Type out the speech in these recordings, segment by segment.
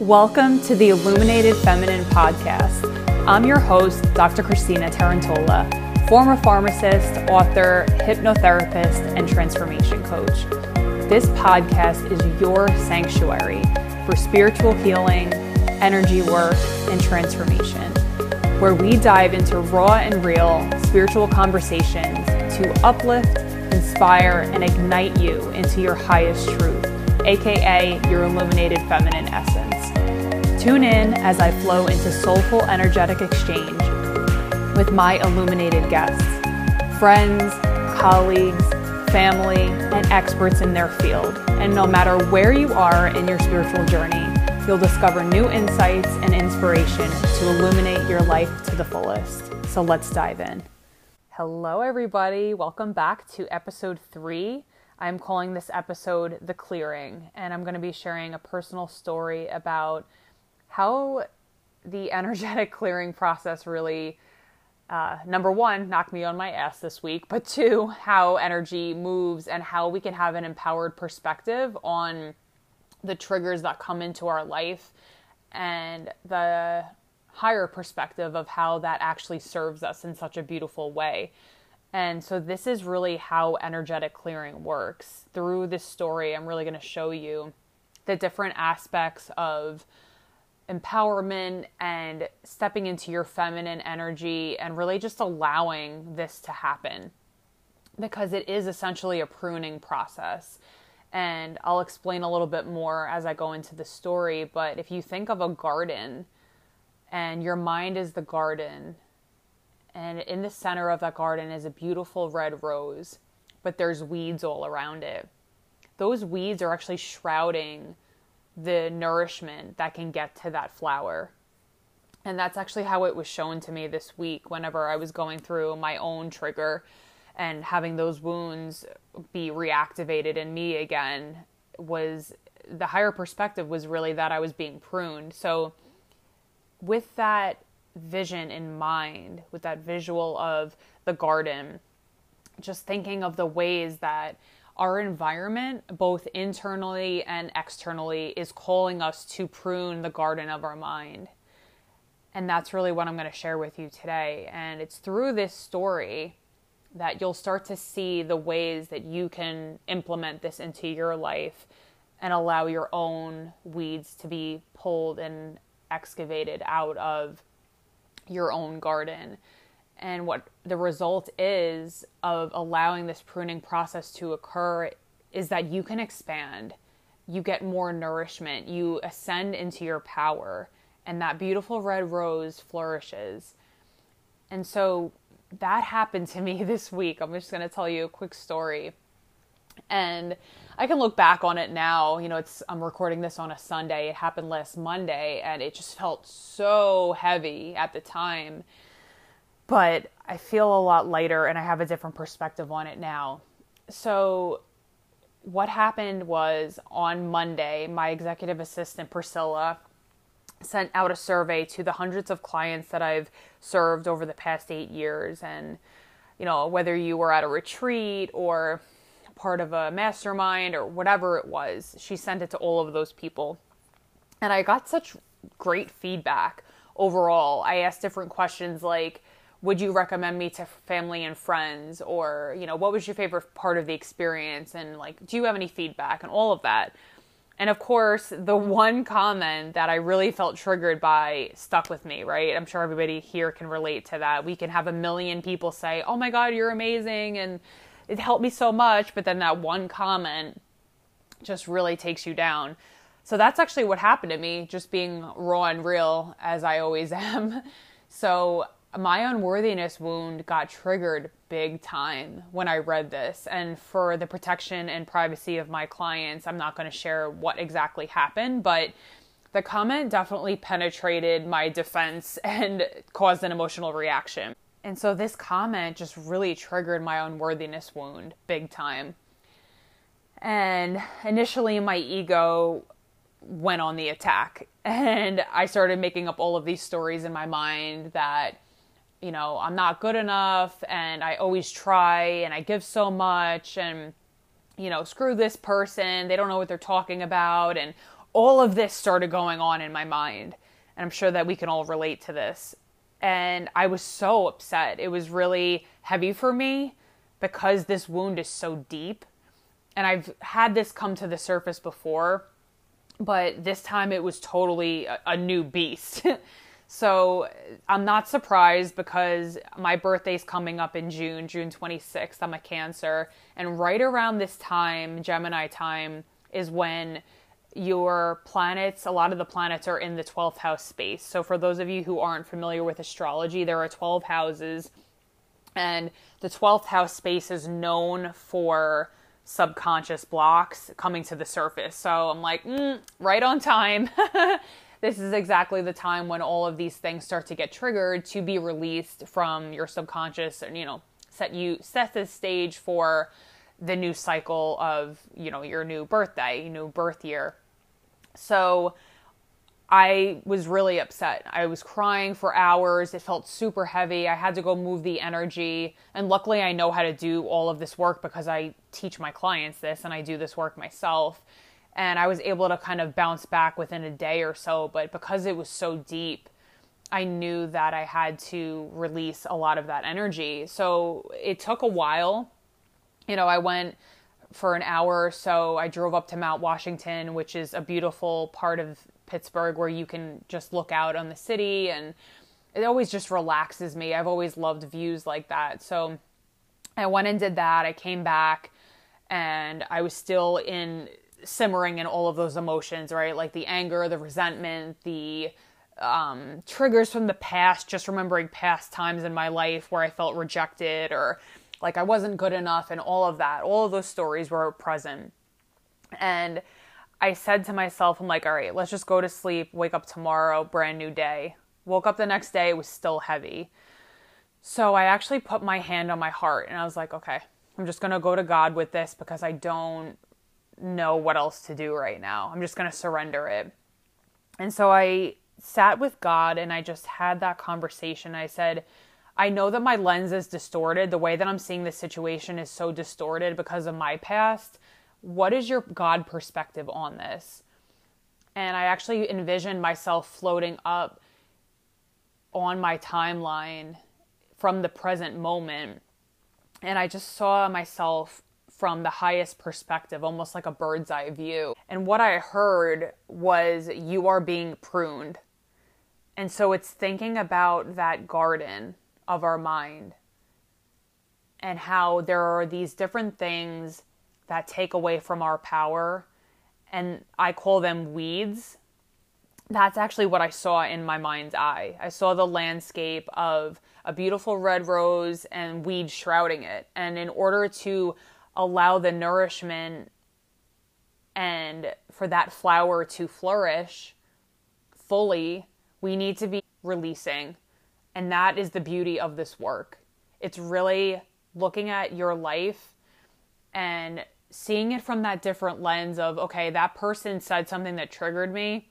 Welcome to the Illuminated Feminine Podcast. I'm your host, Dr. Christina Tarantola, former pharmacist, author, hypnotherapist, and transformation coach. This podcast is your sanctuary for spiritual healing, energy work, and transformation, where we dive into raw and real spiritual conversations to uplift, inspire, and ignite you into your highest truth, aka your illuminated feminine essence. Tune in as I flow into soulful, energetic exchange with my illuminated guests, friends, colleagues, family, and experts in their field. And no matter where you are in your spiritual journey, you'll discover new insights and inspiration to illuminate your life to the fullest. So let's dive in. Hello, everybody. Welcome back to episode three. I'm calling this episode The Clearing, and I'm going to be sharing a personal story about how the energetic clearing process really uh, number one, knocked me on my ass this week, but two, how energy moves and how we can have an empowered perspective on the triggers that come into our life and the higher perspective of how that actually serves us in such a beautiful way. And so, this is really how energetic clearing works. Through this story, I'm really going to show you the different aspects of empowerment and stepping into your feminine energy and really just allowing this to happen because it is essentially a pruning process. And I'll explain a little bit more as I go into the story. But if you think of a garden and your mind is the garden, and in the center of that garden is a beautiful red rose, but there's weeds all around it. Those weeds are actually shrouding the nourishment that can get to that flower. And that's actually how it was shown to me this week whenever I was going through my own trigger and having those wounds be reactivated in me again was the higher perspective was really that I was being pruned. So with that vision in mind, with that visual of the garden, just thinking of the ways that our environment, both internally and externally, is calling us to prune the garden of our mind. And that's really what I'm going to share with you today. And it's through this story that you'll start to see the ways that you can implement this into your life and allow your own weeds to be pulled and excavated out of your own garden and what the result is of allowing this pruning process to occur is that you can expand, you get more nourishment, you ascend into your power, and that beautiful red rose flourishes. And so that happened to me this week. I'm just going to tell you a quick story. And I can look back on it now. You know, it's I'm recording this on a Sunday. It happened last Monday and it just felt so heavy at the time but I feel a lot lighter and I have a different perspective on it now. So, what happened was on Monday, my executive assistant Priscilla sent out a survey to the hundreds of clients that I've served over the past eight years. And, you know, whether you were at a retreat or part of a mastermind or whatever it was, she sent it to all of those people. And I got such great feedback overall. I asked different questions like, would you recommend me to family and friends? Or you know what was your favorite part of the experience? And like do you have any feedback? And all of that. And of course the one comment that i really felt triggered by stuck with me right? I'm sure everybody here can relate to that. We can have a million people say oh my god you're amazing. And it helped me so much but then that one comment just really takes you down so that's actually what happened to me just being raw and real as i always am so my unworthiness wound got triggered big time when I read this. And for the protection and privacy of my clients, I'm not going to share what exactly happened, but the comment definitely penetrated my defense and caused an emotional reaction. And so this comment just really triggered my unworthiness wound big time. And initially, my ego went on the attack, and I started making up all of these stories in my mind that you know, I'm not good enough and I always try and I give so much and, you know, screw this person. They don't know what they're talking about. And all of this started going on in my mind. And I'm sure that we can all relate to this. And I was so upset. It was really heavy for me because this wound is so deep. And I've had this come to the surface before, but this time it was totally a, a new beast. so I'm not surprised because my birthday's coming up in June, June 26th. I'm a Cancer. And right around this time, Gemini time, is when your planets, a lot of the planets are in the 12th house space. So, for those of you who aren't familiar with astrology, there are 12 houses, and the 12th house space is known for subconscious blocks coming to the surface. So, I'm like, mm, right on time. this is exactly the time when all of these things start to get triggered to be released from your subconscious and, you know, set you set the stage for the new cycle of you know your new birthday new birth year so I was really upset. I was crying for hours. It felt super heavy. I had to go move the energy. And luckily, I know how to do all of this work because I teach my clients this and I do this work myself. And I was able to kind of bounce back within a day or so. But because it was so deep, I knew that I had to release a lot of that energy. So it took a while. You know, I went for an hour or so. I drove up to Mount Washington, which is a beautiful part of Pittsburgh where you can just look out on the city and it always just relaxes me. I've always loved views like that. So I went and did that. I came back and I was still in simmering in all of those emotions, right? Like the anger, the resentment, the um, triggers from the past, just remembering past times in my life where I felt rejected or like I wasn't good enough and all of that. All of those stories were present. And I said to myself, I'm like, all right, let's just go to sleep, wake up tomorrow, brand new day. Woke up the next day, it was still heavy. So I actually put my hand on my heart and I was like, okay, I'm just going to go to God with this because I don't know what else to do right now. I'm just going to surrender it. And so I sat with God and I just had that conversation. I said, I know that my lens is distorted. The way that I'm seeing this situation is so distorted because of my past. What is your God perspective on this? And I actually envisioned myself floating up on my timeline from the present moment. And I just saw myself from the highest perspective, almost like a bird's eye view. And what I heard was, You are being pruned. And so it's thinking about that garden of our mind and how there are these different things that take away from our power and I call them weeds. That's actually what I saw in my mind's eye. I saw the landscape of a beautiful red rose and weeds shrouding it. And in order to allow the nourishment and for that flower to flourish fully, we need to be releasing and that is the beauty of this work. It's really looking at your life and seeing it from that different lens of, okay, that person said something that triggered me,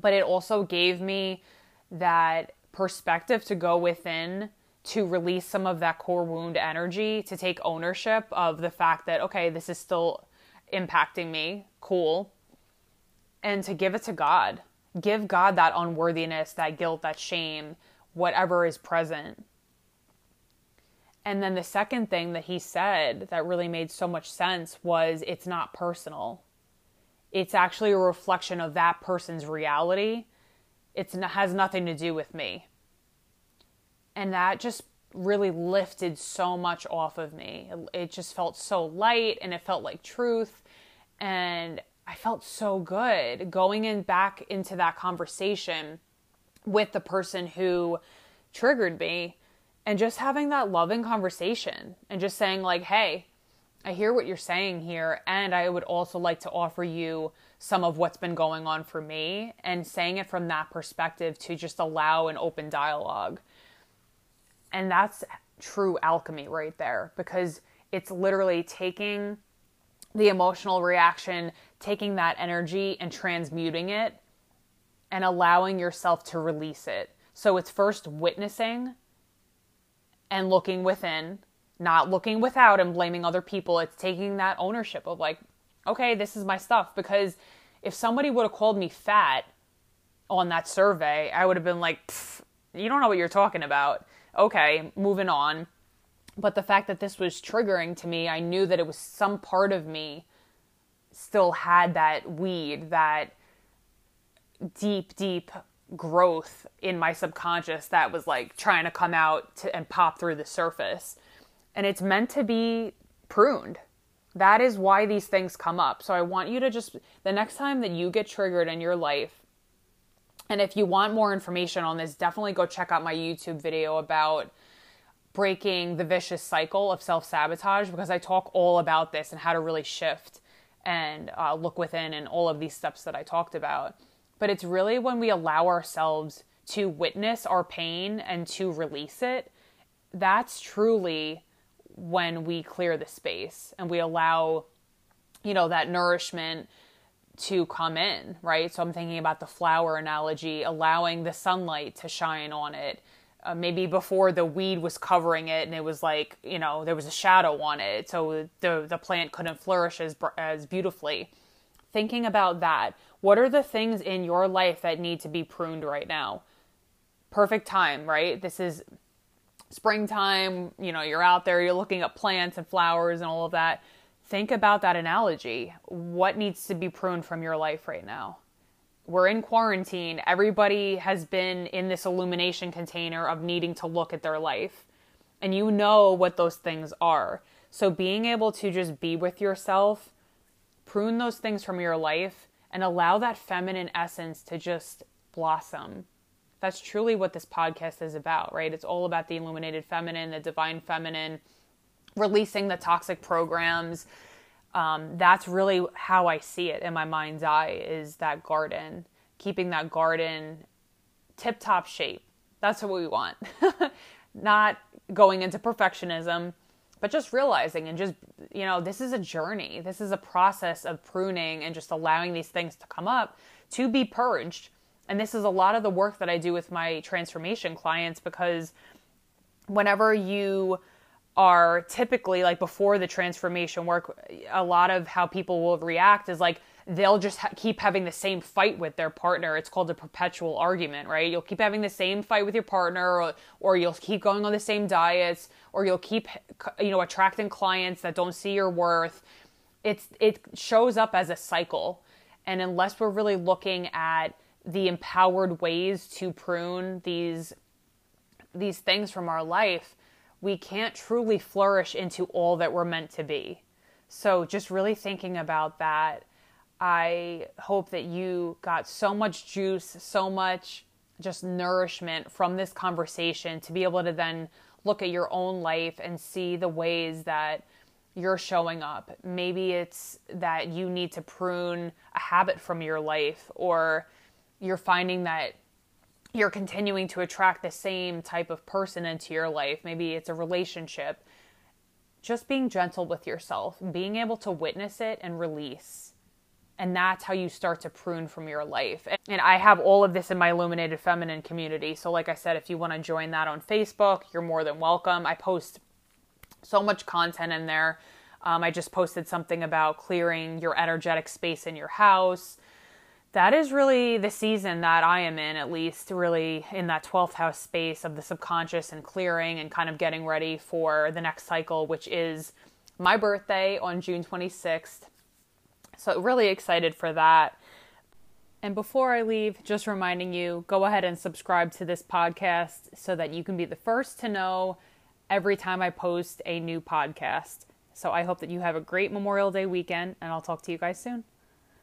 but it also gave me that perspective to go within to release some of that core wound energy, to take ownership of the fact that, okay, this is still impacting me. Cool. And to give it to God. Give God that unworthiness, that guilt, that shame, whatever is present. And then the second thing that he said that really made so much sense was it's not personal. It's actually a reflection of that person's reality. It has nothing to do with me. And that just really lifted so much off of me. It just felt so light and it felt like truth. And I felt so good going in back into that conversation with the person who triggered me and just having that loving conversation and just saying like hey i hear what you're saying here and i would also like to offer you some of what's been going on for me and saying it from that perspective to just allow an open dialogue. And that's true alchemy right there because it's literally taking the emotional reaction taking that energy and transmuting it and allowing yourself to release it. So it's first witnessing and looking within, not looking without and blaming other people. It's taking that ownership of like, okay, this is my stuff because If somebody would have called me fat on that survey, I would have been like, you don't know what you're talking about. Okay, moving on. But the fact that this was triggering to me, I knew that it was some part of me still had that weed, that deep, deep growth in my subconscious that was like trying to come out to, and pop through the surface. And it's meant to be pruned. That is why these things come up. So I want you to just, the next time that you get triggered in your life, and if you want more information on this, definitely go check out my YouTube video about breaking the vicious cycle of self sabotage because I talk all about this and how to really shift and uh, look within and all of these steps that I talked about. But it's really when we allow ourselves to witness our pain and to release it, that's truly when we clear the space and we allow, you know, that nourishment to come in, right? So I'm thinking about the flower analogy, allowing the sunlight to shine on it. Uh, maybe before the weed was covering it and it was like, you know, there was a shadow on it, so the the plant couldn't flourish as as beautifully. Thinking about that, what are the things in your life that need to be pruned right now? Perfect time, right? This is springtime, you know, you're out there, you're looking at plants and flowers and all of that think about that analogy. What needs to be pruned from your life right now? We're in quarantine. Everybody has been in this illumination container of needing to look at their life. And you know what those things are. So being able to just be with yourself, prune those things from your life, and allow that feminine essence to just blossom. That's truly what this podcast is about, right? It's all about the illuminated feminine, the divine feminine releasing the toxic programs. Um, that's really how I see it in my mind's eye is that garden, keeping that garden tip top shape. That's what we want. Not going into perfectionism, but just realizing and just, you know, this is a journey. This is a process of pruning and just allowing these things to come up to be purged. And this is a lot of the work that I do with my transformation clients because whenever you are typically like before the transformation work a lot of how people will react is like they'll just ha- keep having the same fight with their partner. It's called a perpetual argument right? You'll keep having the same fight with your partner or, or you'll keep going on the same diets or you'll keep you know attracting clients that don't see your worth. It's it shows up as a cycle. And unless we're really looking at the empowered ways to prune these these things from our life we can't truly flourish into all that we're meant to be. So, just really thinking about that, I hope that you got so much juice, so much just nourishment from this conversation to be able to then look at your own life and see the ways that you're showing up. Maybe it's that you need to prune a habit from your life, or you're finding that you're continuing to attract the same type of person into your life. Maybe it's a relationship. Just being gentle with yourself, being able to witness it and release. And that's how you start to prune from your life. And I have all of this in my Illuminated Feminine community. So, like I said, if you want to join that on Facebook, you're more than welcome. I post so much content in there. Um, I just posted something about clearing your energetic space in your house that is really the season that I am in, at least, really in that 12th house space of the subconscious and clearing and kind of getting ready for the next cycle, which is my birthday on June 26th. So, really excited for that. And before I leave, just reminding you go ahead and subscribe to this podcast so that you can be the first to know every time I post a new podcast. So, I hope that you have a great Memorial Day weekend, and I'll talk to you guys soon.